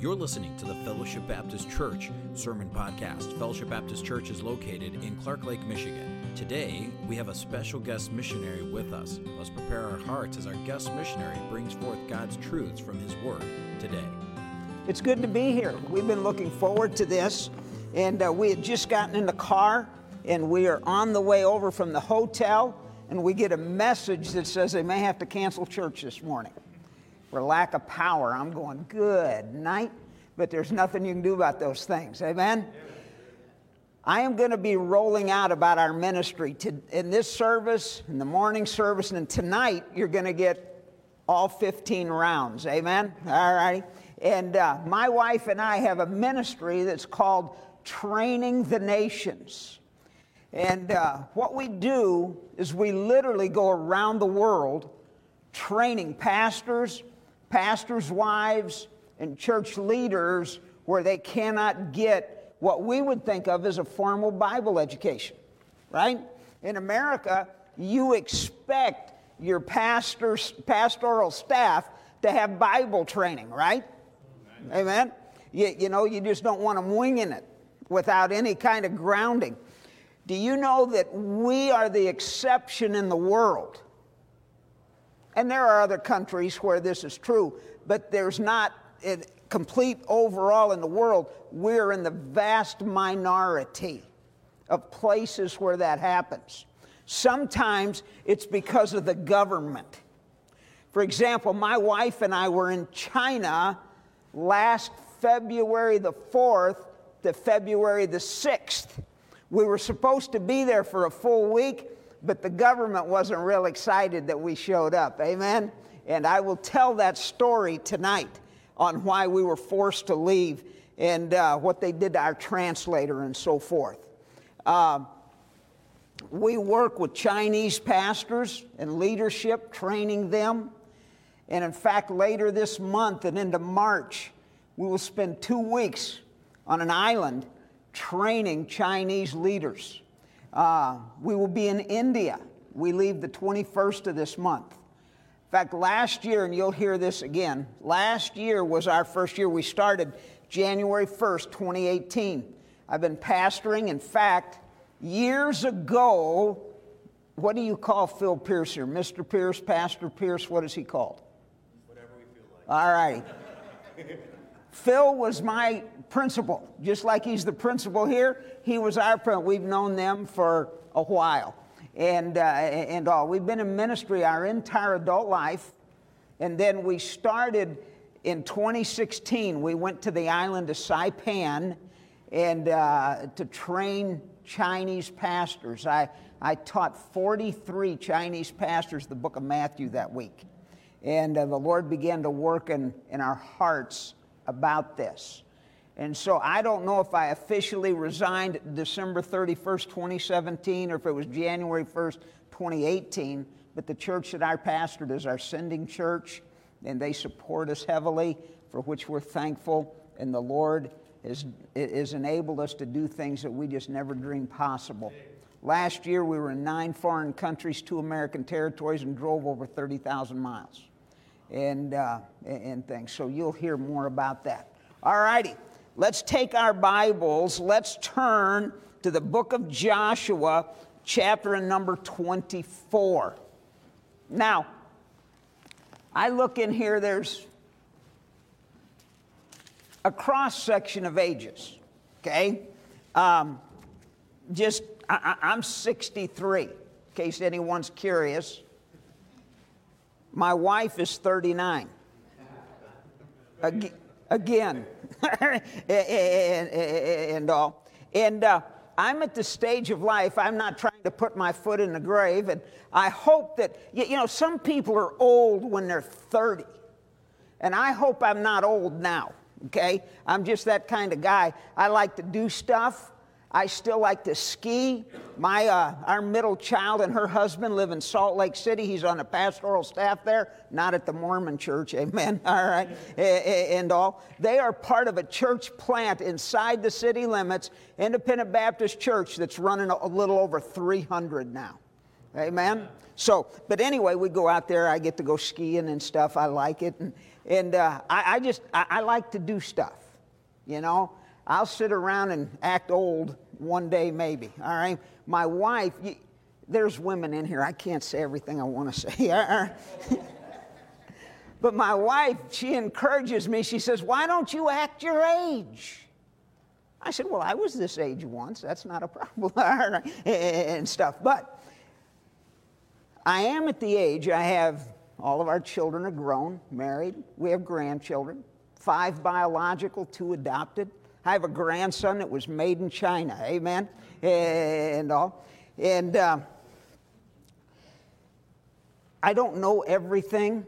You're listening to the Fellowship Baptist Church Sermon Podcast. Fellowship Baptist Church is located in Clark Lake, Michigan. Today, we have a special guest missionary with us. Let's prepare our hearts as our guest missionary brings forth God's truths from His Word today. It's good to be here. We've been looking forward to this, and uh, we had just gotten in the car, and we are on the way over from the hotel, and we get a message that says they may have to cancel church this morning for lack of power. I'm going, good night, but there's nothing you can do about those things. Amen? I am going to be rolling out about our ministry to, in this service, in the morning service, and tonight you're going to get all 15 rounds. Amen? All right. And uh, my wife and I have a ministry that's called Training the Nations. And uh, what we do is we literally go around the world training pastors, pastors' wives, and church leaders where they cannot get what we would think of as a formal Bible education, right? In America, you expect your pastor's, pastoral staff to have Bible training, right? Amen. Amen? You, you know, you just don't want them winging it without any kind of grounding. Do you know that we are the exception in the world? And there are other countries where this is true, but there's not a complete overall in the world. We're in the vast minority of places where that happens. Sometimes it's because of the government. For example, my wife and I were in China last February the 4th to February the 6th. We were supposed to be there for a full week but the government wasn't real excited that we showed up. Amen? And I will tell that story tonight on why we were forced to leave and uh, what they did to our translator and so forth. Uh, we work with Chinese pastors and leadership, training them. And in fact, later this month and into March, we will spend two weeks on an island training Chinese leaders. Uh, we will be in India. We leave the 21st of this month. In fact, last year, and you'll hear this again, last year was our first year. We started January 1st, 2018. I've been pastoring. In fact, years ago, what do you call Phil Pierce here? Mr. Pierce, Pastor Pierce, what is he called? Whatever we feel like. All right. Phil was my principal, just like he's the principal here. He was our principal. We've known them for a while, and uh, and all. We've been in ministry our entire adult life, and then we started in 2016. We went to the island of Saipan, and uh, to train Chinese pastors. I I taught 43 Chinese pastors the book of Matthew that week, and uh, the Lord began to work in in our hearts about this. And so I don't know if I officially resigned December 31st, 2017, or if it was January 1st, 2018. But the church that I pastored is our sending church, and they support us heavily, for which we're thankful. And the Lord has, has enabled us to do things that we just never dreamed possible. Last year, we were in nine foreign countries, two American territories, and drove over 30,000 miles and, uh, and things. So you'll hear more about that. All righty, let's take our Bibles, let's turn to the book of Joshua, chapter number 24. Now, I look in here, there's a cross section of ages, okay? Um, just, I, I'm 63, in case anyone's curious. My wife is 39. Again, and all. And uh, I'm at the stage of life, I'm not trying to put my foot in the grave. And I hope that, you know, some people are old when they're 30. And I hope I'm not old now, okay? I'm just that kind of guy. I like to do stuff. I still like to ski. My, uh, our middle child and her husband live in Salt Lake City. He's on the pastoral staff there, not at the Mormon church, amen, all right, and all. They are part of a church plant inside the city limits, Independent Baptist Church, that's running a little over 300 now, amen? So, but anyway, we go out there. I get to go skiing and stuff. I like it. And And uh, I, I, just, I, I like to do stuff, you know. I'll sit around and act old one day, maybe, all right? My wife, you, there's women in here. I can't say everything I want to say. but my wife, she encourages me. She says, Why don't you act your age? I said, Well, I was this age once. That's not a problem. and stuff. But I am at the age, I have all of our children are grown, married. We have grandchildren, five biological, two adopted. I have a grandson that was made in China. Amen. And all. And uh, I don't know everything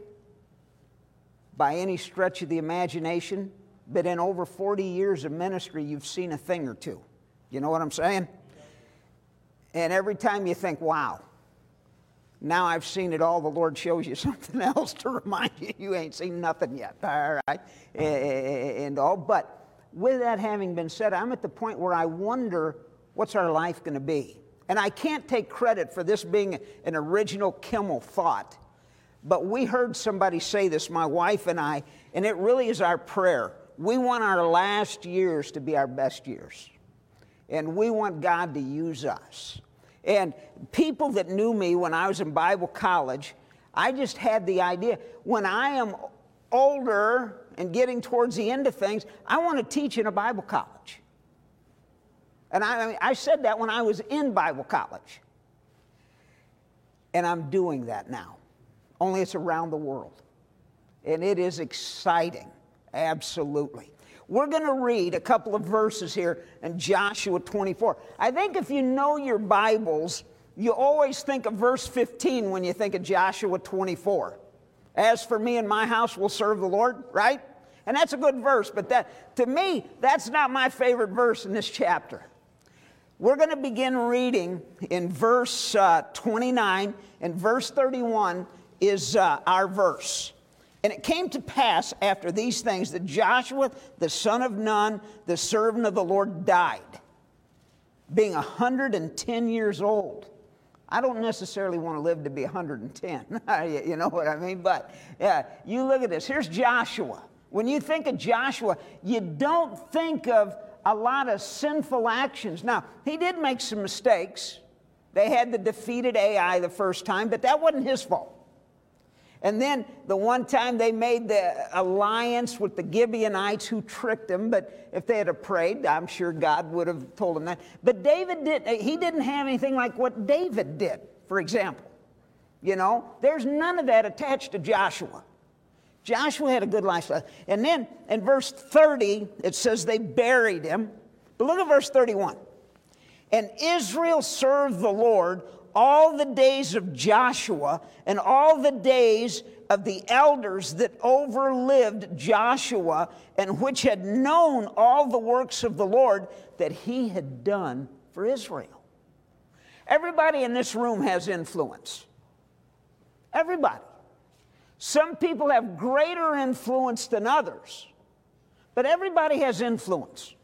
by any stretch of the imagination, but in over 40 years of ministry, you've seen a thing or two. You know what I'm saying? And every time you think, wow, now I've seen it all, the Lord shows you something else to remind you you ain't seen nothing yet. All right? And all. But with that having been said, I'm at the point where I wonder what's our life going to be? And I can't take credit for this being an original Kimmel thought, but we heard somebody say this, my wife and I, and it really is our prayer. We want our last years to be our best years, and we want God to use us. And people that knew me when I was in Bible college, I just had the idea when I am older and getting towards the end of things, I want to teach in a Bible college. And I, I, mean, I said that when I was in Bible college. And I'm doing that now, only it's around the world. And it is exciting, absolutely. We're going to read a couple of verses here in Joshua 24. I think if you know your Bibles, you always think of verse 15 when you think of Joshua 24. As for me and my house, will serve the Lord, right? And that's a good verse, but that to me, that's not my favorite verse in this chapter. We're going to begin reading in verse uh, 29, and verse 31 is uh, our verse. And it came to pass after these things that Joshua, the son of Nun, the servant of the Lord, died, being 110 years old. I don't necessarily want to live to be 110. you know what I mean? But yeah, you look at this. Here's Joshua. When you think of Joshua, you don't think of a lot of sinful actions. Now, he did make some mistakes. They had the defeated Ai the first time, but that wasn't his fault. And then the one time they made the alliance with the Gibeonites who tricked them, but if they had prayed, I'm sure God would have told them that. But David didn't, he didn't have anything like what David did, for example. You know, there's none of that attached to Joshua. Joshua had a good lifestyle. And then in verse 30, it says they buried him. But look at verse 31. And Israel served the Lord all the days of Joshua and all the days of the elders that overlived Joshua and which had known all the works of the Lord that he had done for Israel. Everybody in this room has influence. Everybody. Some people have greater influence than others, but everybody has influence.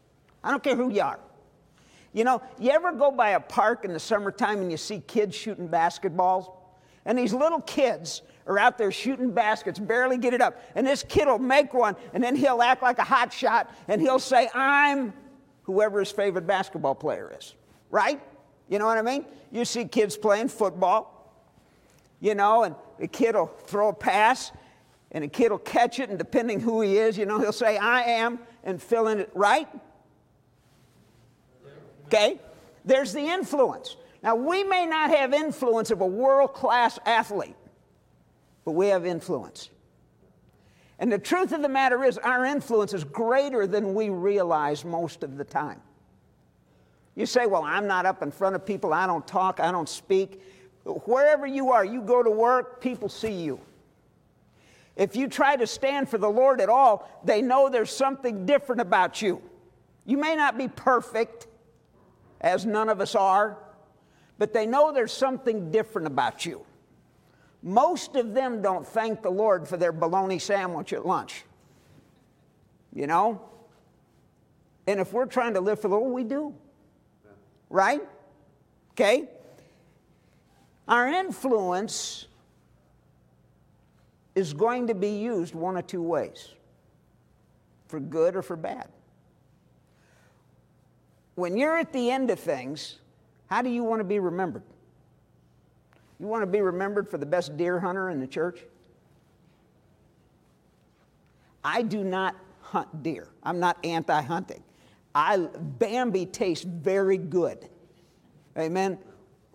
I don't care who you are. You know, you ever go by a park in the summertime and you see kids shooting basketballs? And these little kids are out there shooting baskets, barely get it up. And this kid will make one, and then he'll act like a hot shot, and he'll say, I'm whoever his favorite basketball player is. Right? You know what I mean? You see kids playing football, you know, and the kid will throw a pass, and the kid will catch it, and depending who he is, you know, he'll say, I am, and fill in it, right? Okay? There's the influence. Now, we may not have influence of a world class athlete, but we have influence. And the truth of the matter is, our influence is greater than we realize most of the time. You say, Well, I'm not up in front of people, I don't talk, I don't speak. Wherever you are, you go to work, people see you. If you try to stand for the Lord at all, they know there's something different about you. You may not be perfect, as none of us are, but they know there's something different about you. Most of them don't thank the Lord for their bologna sandwich at lunch. You know? And if we're trying to live for the Lord, we do. Right? Okay? Our influence is going to be used one of two ways for good or for bad. When you're at the end of things, how do you want to be remembered? You want to be remembered for the best deer hunter in the church? I do not hunt deer. I'm not anti hunting. I, Bambi tastes very good. Amen.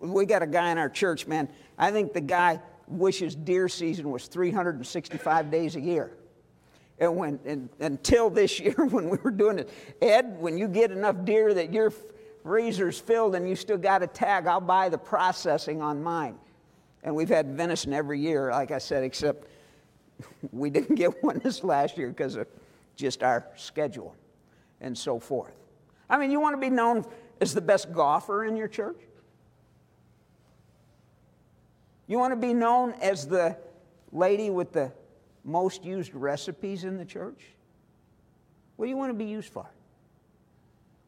We got a guy in our church, man. I think the guy wishes deer season was 365 days a year. And when and, until this year, when we were doing it, Ed, when you get enough deer that your freezer's filled and you still got a tag, I'll buy the processing on mine. And we've had venison every year, like I said, except we didn't get one this last year because of just our schedule and so forth. I mean, you want to be known as the best golfer in your church? You want to be known as the lady with the most used recipes in the church? What do you want to be used for?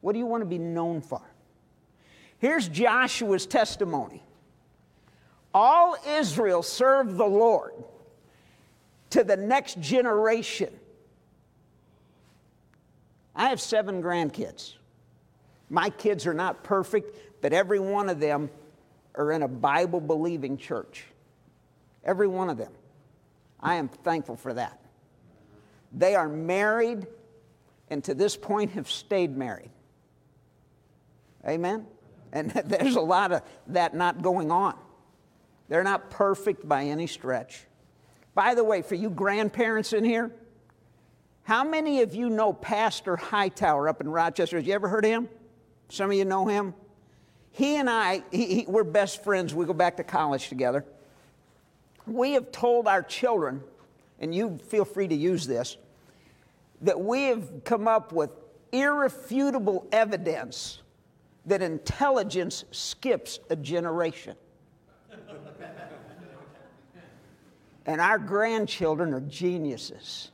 What do you want to be known for? Here's Joshua's testimony. All Israel served the Lord to the next generation. I have seven grandkids. My kids are not perfect, but every one of them are in a Bible believing church. Every one of them. I am thankful for that. They are married and to this point have stayed married. Amen? And there's a lot of that not going on. They're not perfect by any stretch. By the way, for you grandparents in here, how many of you know Pastor Hightower up in Rochester? Have you ever heard of him? Some of you know him. He and I, he, he, we're best friends. We go back to college together. We have told our children, and you feel free to use this, that we have come up with irrefutable evidence that intelligence skips a generation. and our grandchildren are geniuses.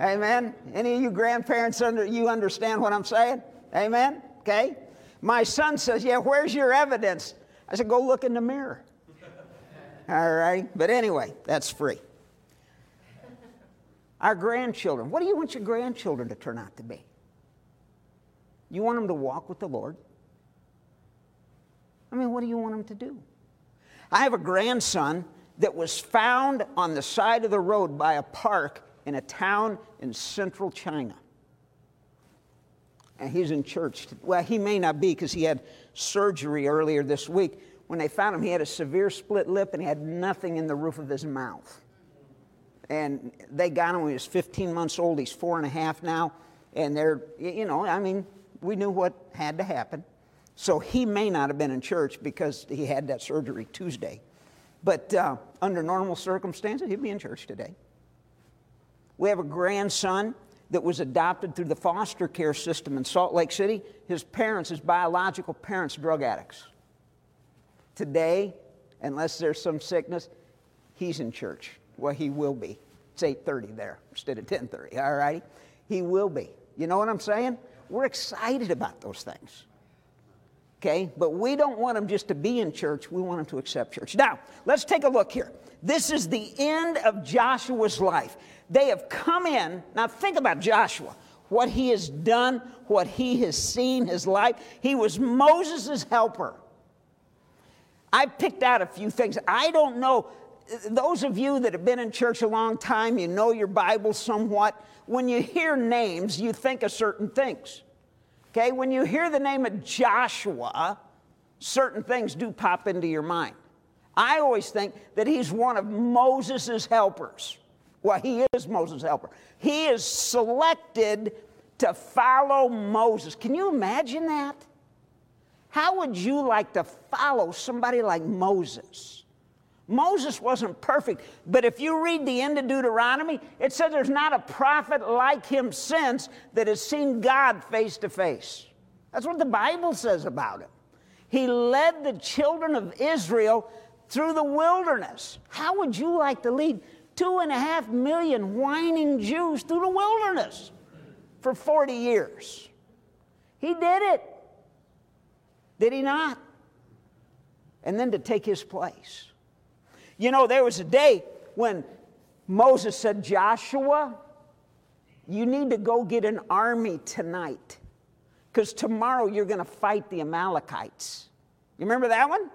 Amen. Any of you grandparents under you understand what I'm saying? Amen. Okay. My son says, "Yeah, where's your evidence?" I said, "Go look in the mirror." All right. But anyway, that's free. Our grandchildren. What do you want your grandchildren to turn out to be? You want them to walk with the Lord? I mean, what do you want them to do? I have a grandson that was found on the side of the road by a park in a town in central China. And he's in church. Well, he may not be because he had surgery earlier this week. When they found him, he had a severe split lip and he had nothing in the roof of his mouth. And they got him when he was 15 months old. He's four and a half now. And they're, you know, I mean, we knew what had to happen. So he may not have been in church because he had that surgery Tuesday. But uh, under normal circumstances, he'd be in church today. We have a grandson that was adopted through the foster care system in Salt Lake City. His parents, his biological parents, drug addicts. Today, unless there's some sickness, he's in church. Well, he will be. It's 8:30 there instead of 10:30. all righty? he will be. You know what I'm saying? We're excited about those things okay? But we don't want them just to be in church, we want them to accept church. Now, let's take a look here. This is the end of Joshua's life. They have come in. Now, think about Joshua, what he has done, what he has seen, his life. He was Moses' helper. I picked out a few things. I don't know. Those of you that have been in church a long time, you know your Bible somewhat. When you hear names, you think of certain things. Okay, when you hear the name of Joshua, certain things do pop into your mind. I always think that he's one of Moses' helpers. Well, he is Moses' helper. He is selected to follow Moses. Can you imagine that? How would you like to follow somebody like Moses? Moses wasn't perfect, but if you read the end of Deuteronomy, it says there's not a prophet like him since that has seen God face to face. That's what the Bible says about him. He led the children of Israel through the wilderness. How would you like to lead two and a half million whining Jews through the wilderness for 40 years? He did it. Did he not? And then to take his place. You know, there was a day when Moses said, Joshua, you need to go get an army tonight because tomorrow you're going to fight the Amalekites. You remember that one?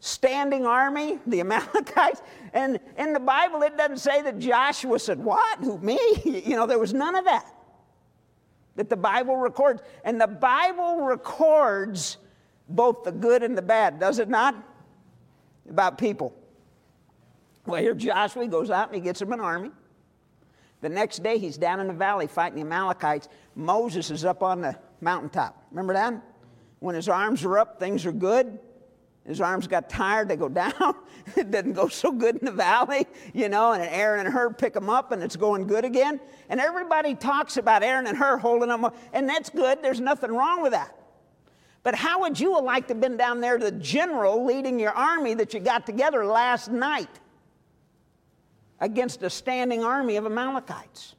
Standing army, the Amalekites. And in the Bible, it doesn't say that Joshua said, What? Who, me? You know, there was none of that. That the Bible records. And the Bible records both the good and the bad, does it not? About people. Well, here Joshua goes out and he gets him an army. The next day, he's down in the valley fighting the Amalekites. Moses is up on the mountaintop. Remember that? When his arms are up, things are good. His arms got tired, they go down. it doesn't go so good in the valley, you know, and Aaron and Hur pick them up and it's going good again. And everybody talks about Aaron and Hur holding them up, and that's good. There's nothing wrong with that. But how would you have liked to have been down there, the general leading your army that you got together last night? against a standing army of Amalekites.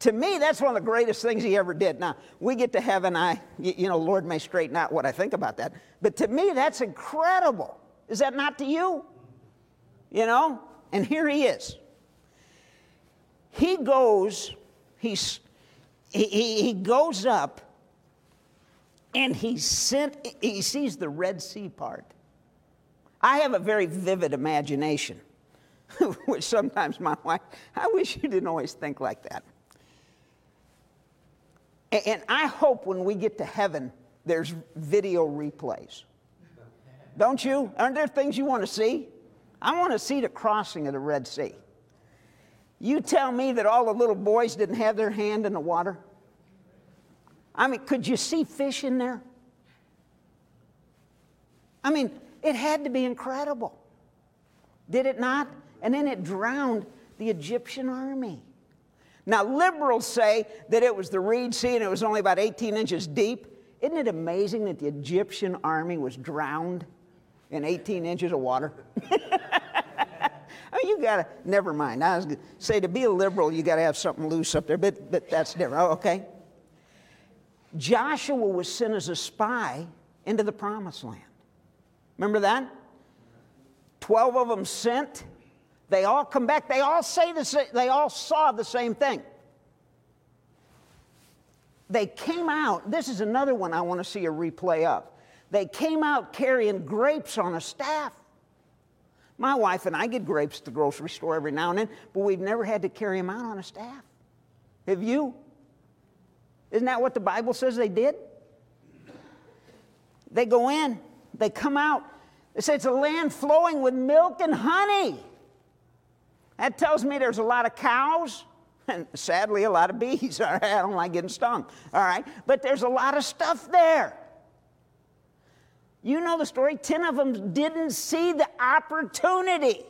To me, that's one of the greatest things he ever did. Now, we get to heaven, I, you know, Lord may straighten out what I think about that. But to me, that's incredible. Is that not to you? You know? And here he is. He goes, he's, he, he goes up and he sent, he sees the Red Sea part. I have a very vivid imagination. which sometimes my wife, I wish you didn't always think like that. And I hope when we get to heaven, there's video replays. Don't you? Aren't there things you want to see? I want to see the crossing of the Red Sea. You tell me that all the little boys didn't have their hand in the water? I mean, could you see fish in there? I mean, it had to be incredible. Did it not? and then it drowned the Egyptian army. Now, liberals say that it was the Reed Sea and it was only about 18 inches deep. Isn't it amazing that the Egyptian army was drowned in 18 inches of water? I mean, you gotta, never mind. I was gonna say to be a liberal, you gotta have something loose up there, but, but that's different. Oh, okay. Joshua was sent as a spy into the promised land. Remember that? 12 of them sent, they all come back. They all say the same, they all saw the same thing. They came out. This is another one I want to see a replay of. They came out carrying grapes on a staff. My wife and I get grapes at the grocery store every now and then, but we've never had to carry them out on a staff. Have you? Isn't that what the Bible says they did? They go in, they come out. They say it's a land flowing with milk and honey. That tells me there's a lot of cows and sadly a lot of bees. All right, I don't like getting stung. All right, but there's a lot of stuff there. You know the story. Ten of them didn't see the opportunity.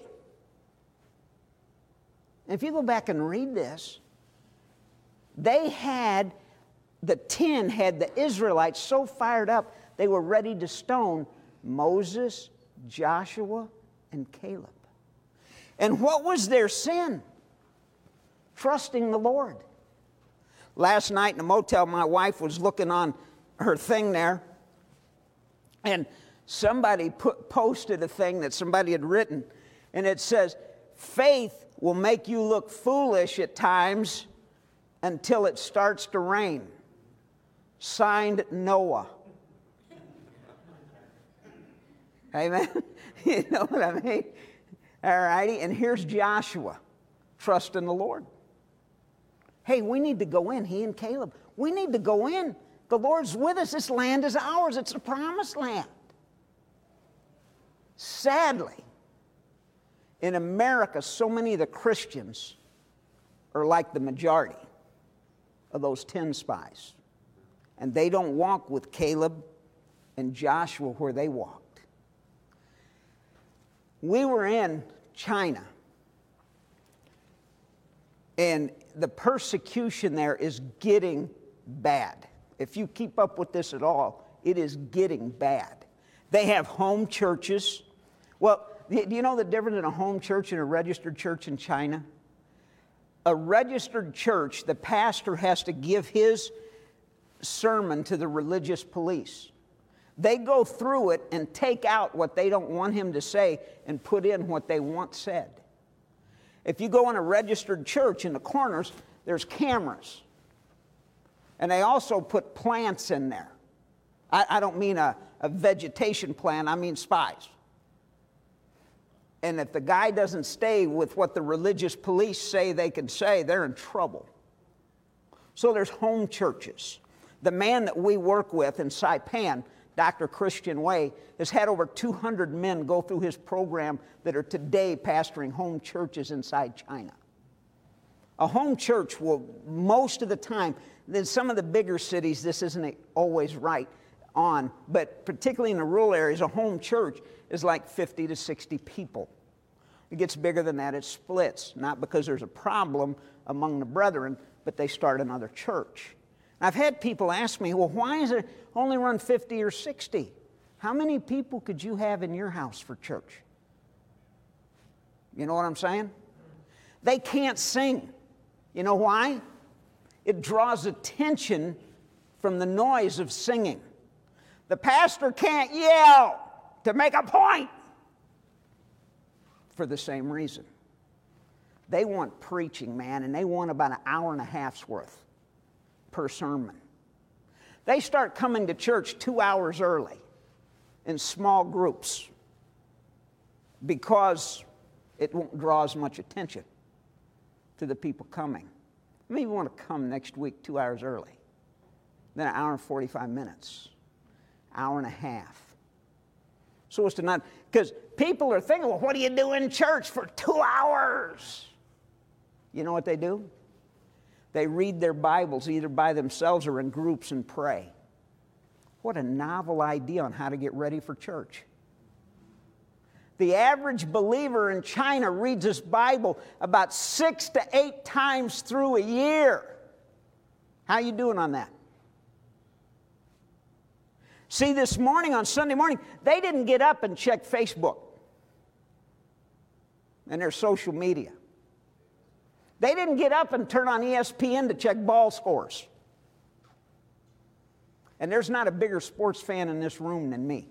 If you go back and read this, they had, the ten had the Israelites so fired up, they were ready to stone Moses, Joshua, and Caleb. And what was their sin? Trusting the Lord. Last night in a motel, my wife was looking on her thing there, and somebody put, posted a thing that somebody had written, and it says, Faith will make you look foolish at times until it starts to rain. Signed Noah. Amen? you know what I mean? All righty, and here's Joshua, trust in the Lord. Hey, we need to go in, he and Caleb. We need to go in. The Lord's with us. This land is ours, it's the promised land. Sadly, in America, so many of the Christians are like the majority of those 10 spies. And they don't walk with Caleb and Joshua where they walk. We were in China, and the persecution there is getting bad. If you keep up with this at all, it is getting bad. They have home churches. Well, do you know the difference in a home church and a registered church in China? A registered church, the pastor has to give his sermon to the religious police. They go through it and take out what they don't want him to say and put in what they want said. If you go in a registered church in the corners, there's cameras. And they also put plants in there. I, I don't mean a, a vegetation plant, I mean spies. And if the guy doesn't stay with what the religious police say they can say, they're in trouble. So there's home churches. The man that we work with in Saipan, Dr. Christian Way, has had over 200 men go through his program that are today pastoring home churches inside China. A home church will, most of the time, in some of the bigger cities, this isn't always right on, but particularly in the rural areas, a home church is like 50 to 60 people. It gets bigger than that, it splits, not because there's a problem among the brethren, but they start another church. I've had people ask me, well, why is it only run 50 or 60? How many people could you have in your house for church? You know what I'm saying? They can't sing. You know why? It draws attention from the noise of singing. The pastor can't yell to make a point for the same reason. They want preaching, man, and they want about an hour and a half's worth per sermon. They start coming to church two hours early in small groups because it won't draw as much attention to the people coming. Maybe you want to come next week two hours early, then an hour and 45 minutes hour and a half. So as to not, because people are thinking, well, what do you do in church for two hours? You know what they do? They read their Bibles either by themselves or in groups and pray. What a novel idea on how to get ready for church. The average believer in China reads his Bible about six to eight times through a year. How you doing on that? See, this morning on Sunday morning, they didn't get up and check Facebook and their social media. They didn't get up and turn on ESPN to check ball scores. And there's not a bigger sports fan in this room than me.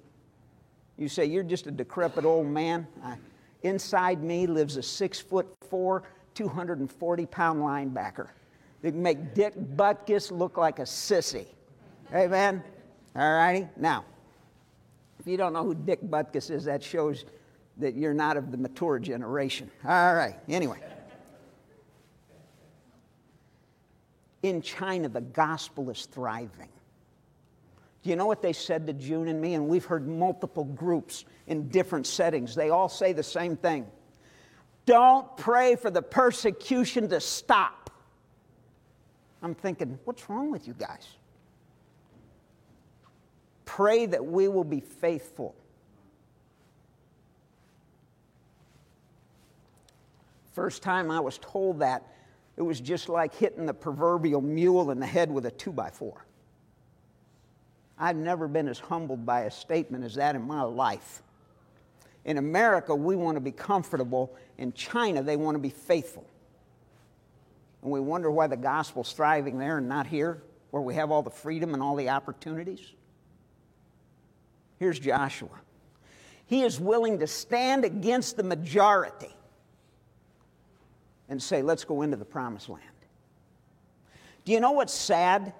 You say, You're just a decrepit old man. I, inside me lives a six foot four, 240 pound linebacker that can make Dick Butkus look like a sissy. Amen? All righty? Now, if you don't know who Dick Butkus is, that shows that you're not of the mature generation. All right, anyway. In China, the gospel is thriving. Do you know what they said to June and me? And we've heard multiple groups in different settings. They all say the same thing Don't pray for the persecution to stop. I'm thinking, what's wrong with you guys? Pray that we will be faithful. First time I was told that, it was just like hitting the proverbial mule in the head with a two by four. I've never been as humbled by a statement as that in my life. In America, we want to be comfortable. In China, they want to be faithful. And we wonder why the gospel's thriving there and not here, where we have all the freedom and all the opportunities. Here's Joshua. He is willing to stand against the majority and say, let's go into the promised land. Do you know what's sad?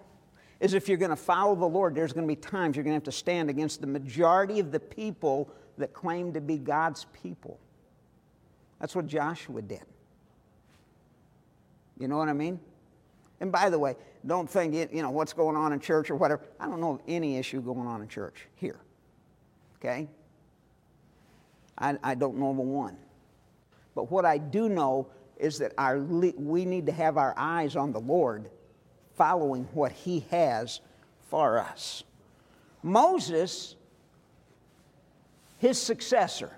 Is if you're going to follow the Lord, there's going to be times you're going to have to stand against the majority of the people that claim to be God's people. That's what Joshua did. You know what I mean? And by the way, don't think, you know, what's going on in church or whatever. I don't know of any issue going on in church here okay? I, I don't know of one. But what I do know is that our, we need to have our eyes on the Lord, following what He has for us. Moses, his successor,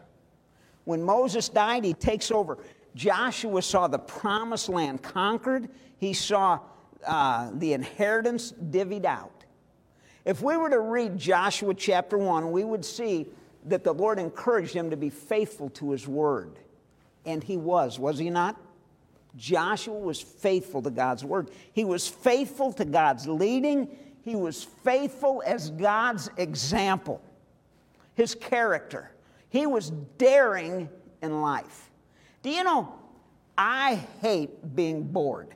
when Moses died, he takes over. Joshua saw the promised land conquered, he saw uh, the inheritance divvied out. If we were to read Joshua chapter 1, we would see that the Lord encouraged him to be faithful to his word. And he was, was he not? Joshua was faithful to God's word. He was faithful to God's leading. He was faithful as God's example, his character. He was daring in life. Do you know, I hate being bored.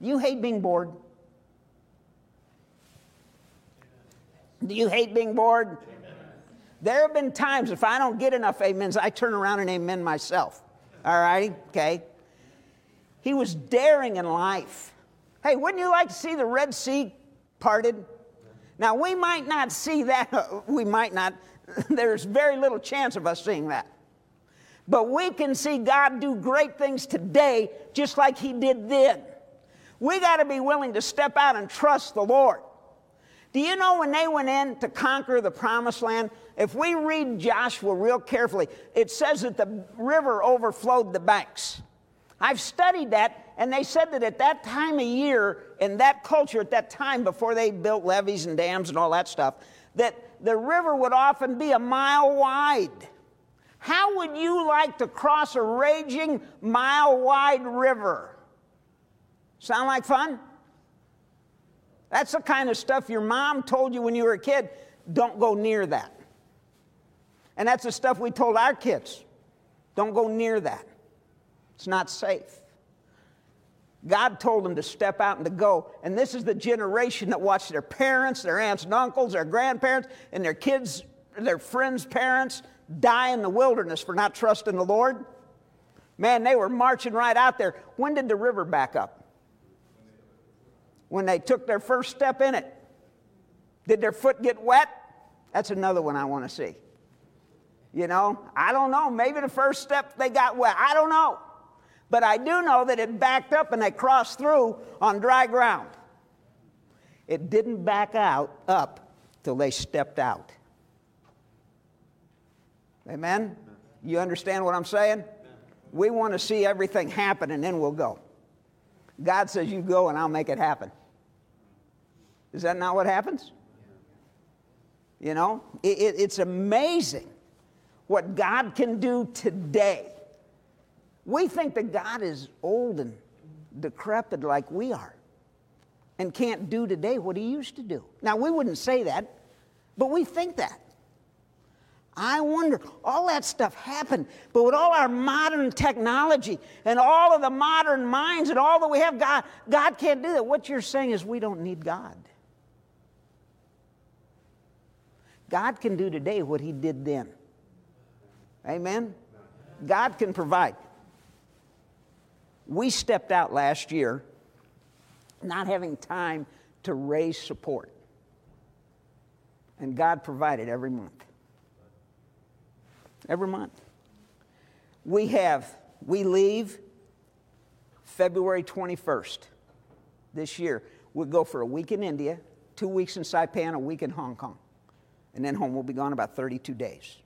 You hate being bored? Do you hate being bored? Amen. There have been times if I don't get enough amens, I turn around and amen myself. All right? Okay. He was daring in life. Hey, wouldn't you like to see the Red Sea parted? Now, we might not see that. We might not. There's very little chance of us seeing that. But we can see God do great things today just like He did then. We got to be willing to step out and trust the Lord. Do you know when they went in to conquer the promised land? If we read Joshua real carefully, it says that the river overflowed the banks. I've studied that, and they said that at that time of year, in that culture, at that time before they built levees and dams and all that stuff, that the river would often be a mile wide. How would you like to cross a raging mile wide river? Sound like fun? That's the kind of stuff your mom told you when you were a kid. Don't go near that. And that's the stuff we told our kids. Don't go near that. It's not safe. God told them to step out and to go. And this is the generation that watched their parents, their aunts and uncles, their grandparents, and their kids, their friends' parents die in the wilderness for not trusting the Lord? Man, they were marching right out there. When did the river back up? When they took their first step in it. Did their foot get wet? That's another one I want to see. You know, I don't know. Maybe the first step they got wet. I don't know. But I do know that it backed up and they crossed through on dry ground. It didn't back out up till they stepped out. Amen? You understand what I'm saying? We want to see everything happen and then we'll go. God says, You go and I'll make it happen. Is that not what happens? You know, it, it, it's amazing what God can do today. We think that God is old and decrepit like we are and can't do today what he used to do. Now, we wouldn't say that, but we think that. I wonder, all that stuff happened, but with all our modern technology and all of the modern minds and all that we have, God, God can't do that. What you're saying is we don't need God. God can do today what He did then. Amen? God can provide. We stepped out last year not having time to raise support, and God provided every month every month. We have, we leave February 21st this year. We'll go for a week in India, two weeks in Saipan, a week in Hong Kong. And then home. We'll be gone about 32 days.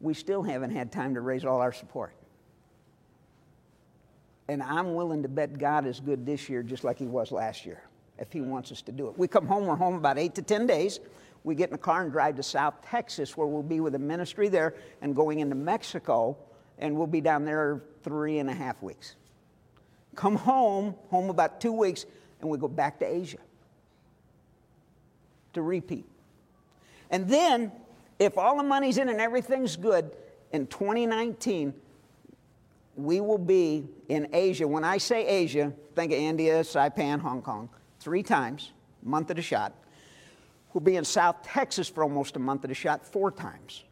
We still haven't had time to raise all our support. And I'm willing to bet God is good this year just like He was last year if He wants us to do it. We come home, we're home about eight to 10 days we get in a car and drive to South Texas, where we'll be with a ministry there and going into Mexico, and we'll be down there three and a half weeks. Come home, home about two weeks, and we go back to Asia to repeat. And then, if all the money's in and everything's good, in 2019, we will be in Asia. When I say Asia, think of India, Saipan, Hong Kong, three times, month at a shot. We'll be in South Texas for almost a month at a shot four times.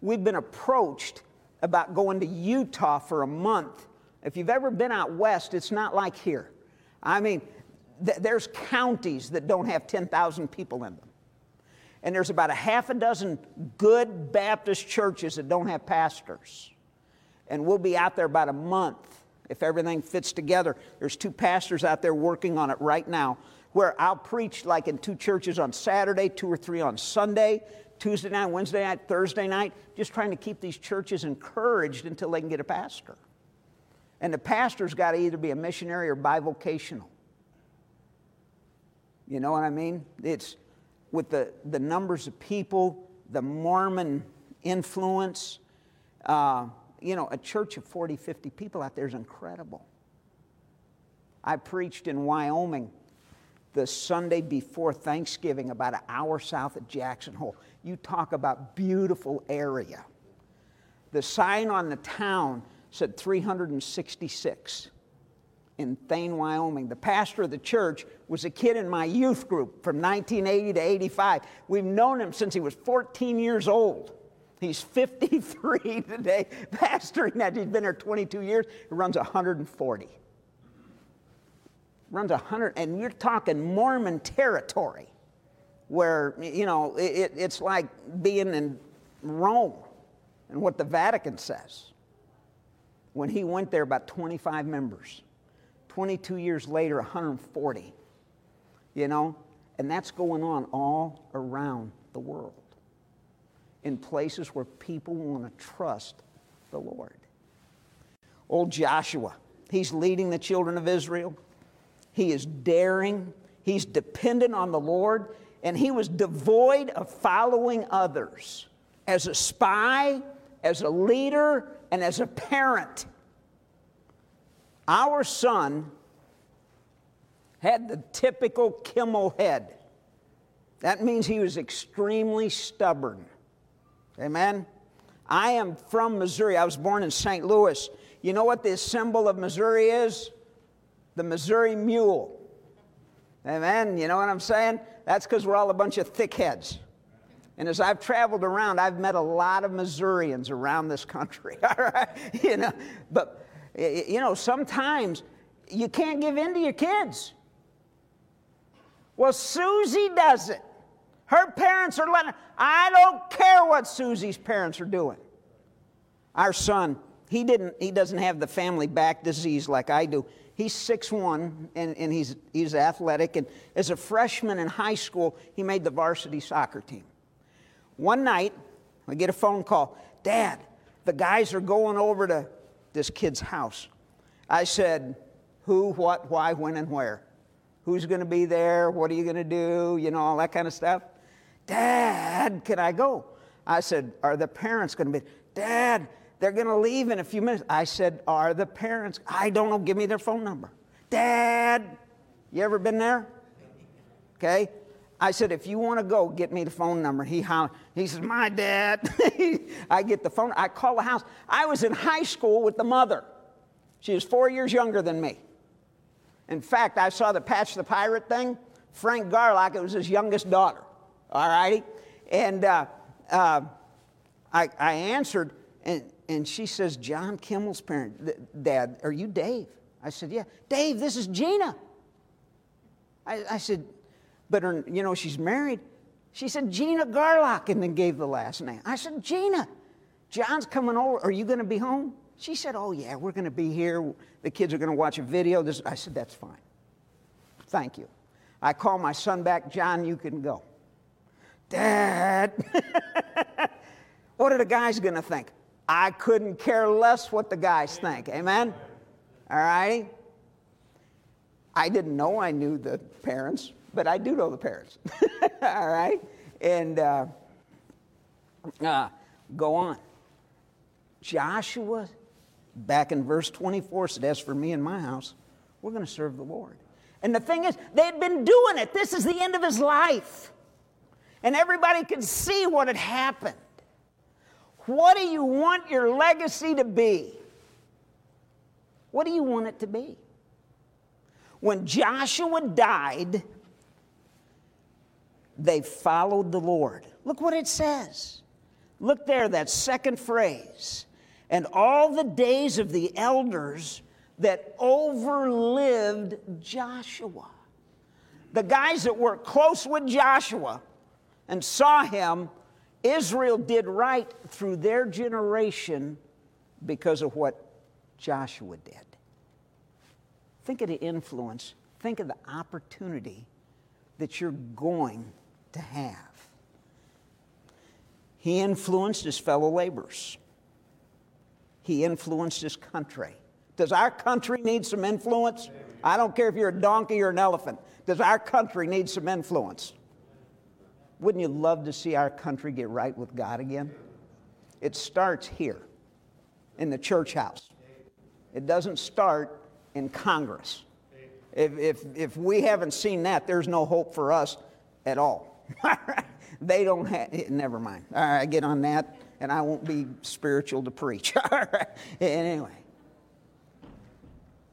We've been approached about going to Utah for a month. If you've ever been out west, it's not like here. I mean, th- there's counties that don't have 10,000 people in them. And there's about a half a dozen good Baptist churches that don't have pastors. And we'll be out there about a month if everything fits together. There's two pastors out there working on it right now where I'll preach like in two churches on Saturday, two or three on Sunday, Tuesday night, Wednesday night, Thursday night, just trying to keep these churches encouraged until they can get a pastor. And the pastor's got to either be a missionary or bivocational. You know what I mean? It's with the, the numbers of people, the Mormon influence. Uh, you know, a church of 40, 50 people out there is incredible. I preached in Wyoming the Sunday before Thanksgiving, about an hour south of Jackson Hole. You talk about beautiful area. The sign on the town said 366 in Thayne, Wyoming. The pastor of the church was a kid in my youth group from 1980 to 85. We've known him since he was 14 years old. He's 53 today, pastoring that. He's been there 22 years. He runs 140. Runs 100, and you're talking Mormon territory where, you know, it, it's like being in Rome and what the Vatican says. When he went there, about 25 members. 22 years later, 140. You know? And that's going on all around the world in places where people want to trust the Lord. Old Joshua, he's leading the children of Israel. He is daring, he's dependent on the Lord, and he was devoid of following others. As a spy, as a leader, and as a parent, our son had the typical Kimmel head. That means he was extremely stubborn. Amen? I am from Missouri. I was born in St. Louis. You know what the symbol of Missouri is? The Missouri mule. Amen? You know what I'm saying? That's because we're all a bunch of thickheads. And as I've traveled around, I've met a lot of Missourians around this country. All right? You know, but, you know, sometimes you can't give in to your kids. Well, Susie does it. Her parents are letting. I don't care what Susie's parents are doing. Our son, he didn't, he doesn't have the family back disease like I do. He's 6'1 and, and he's, he's athletic. And as a freshman in high school, he made the varsity soccer team. One night, I get a phone call Dad, the guys are going over to this kid's house. I said, Who, what, why, when, and where? Who's going to be there? What are you going to do? You know, all that kind of stuff. Dad, can I go? I said, Are the parents going to be? Dad, they're going to leave in a few minutes. I said, Are the parents? I don't know. Give me their phone number. Dad, you ever been there? Okay. I said, If you want to go, get me the phone number. He, he says, My dad. I get the phone. I call the house. I was in high school with the mother. She was four years younger than me. In fact, I saw the Patch the Pirate thing. Frank Garlock, it was his youngest daughter all righty? And uh, uh, I, I answered, and, and she says, John Kimmel's parent. Dad, are you Dave? I said, yeah. Dave, this is Gina. I, I said, but her, you know, she's married. She said, Gina Garlock, and then gave the last name. I said, Gina, John's coming over. Are you going to be home? She said, Oh, yeah, we're going to be here. The kids are going to watch a video. This, I said, That's fine. Thank you. I call my son back, John, you can go. Dad. what are the guys going to think? I couldn't care less what the guys think. Amen? All right? I didn't know I knew the parents, but I do know the parents. All right? And uh, uh, go on. Joshua, back in verse 24, said, As for me and my house, we're going to serve the Lord. And the thing is, they had been doing it. This is the end of his life and everybody could see what had happened. What do you want your legacy to be? What do you want it to be? When Joshua died, they followed the Lord. Look what it says. Look there, that second phrase. And all the days of the elders that overlived Joshua. The guys that were close with Joshua and saw him, Israel did right through their generation because of what Joshua did. Think of the influence, think of the opportunity that you're going to have. He influenced his fellow laborers. He influenced his country. Does our country need some influence? I don't care if you're a donkey or an elephant. Does our country need some influence? Wouldn't you love to see our country get right with God again? It starts here in the church house. It doesn't start in Congress. If, if, if we haven't seen that, there's no hope for us at all. they don't have, eh, never mind. All right, I get on that, and I won't be spiritual to preach. All right. Anyway,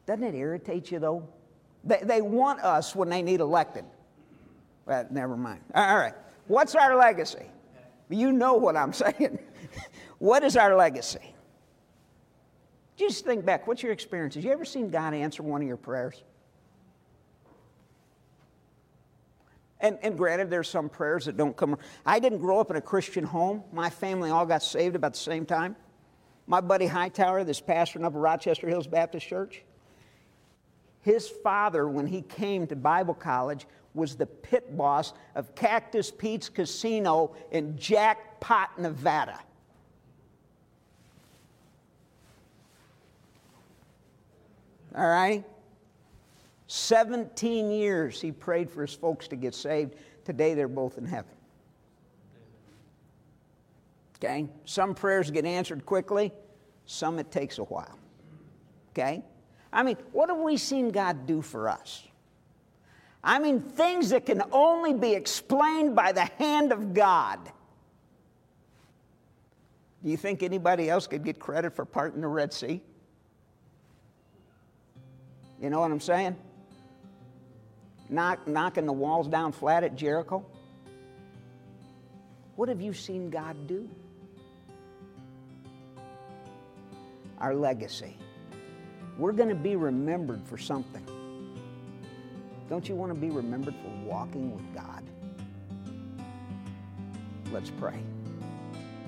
Doesn't it irritate you though? They, they want us when they need elected. Well, never mind. All right. What's our legacy? You know what I'm saying. what is our legacy? Just think back. What's your experience? Have you ever seen God answer one of your prayers? And, and granted, there's some prayers that don't come. I didn't grow up in a Christian home. My family all got saved about the same time. My buddy Hightower, this pastor up at Rochester Hills Baptist Church, his father, when he came to Bible college, was the pit boss of Cactus Pete's Casino in Jackpot, Nevada. All right? 17 years he prayed for his folks to get saved. Today they're both in heaven. Okay? Some prayers get answered quickly, some it takes a while. Okay? I mean, what have we seen God do for us? I mean, things that can only be explained by the hand of God. Do you think anybody else could get credit for parting the Red Sea? You know what I'm saying? Knock, knocking the walls down flat at Jericho? What have you seen God do? Our legacy. We're going to be remembered for something. Don't you want to be remembered for walking with God? Let's pray.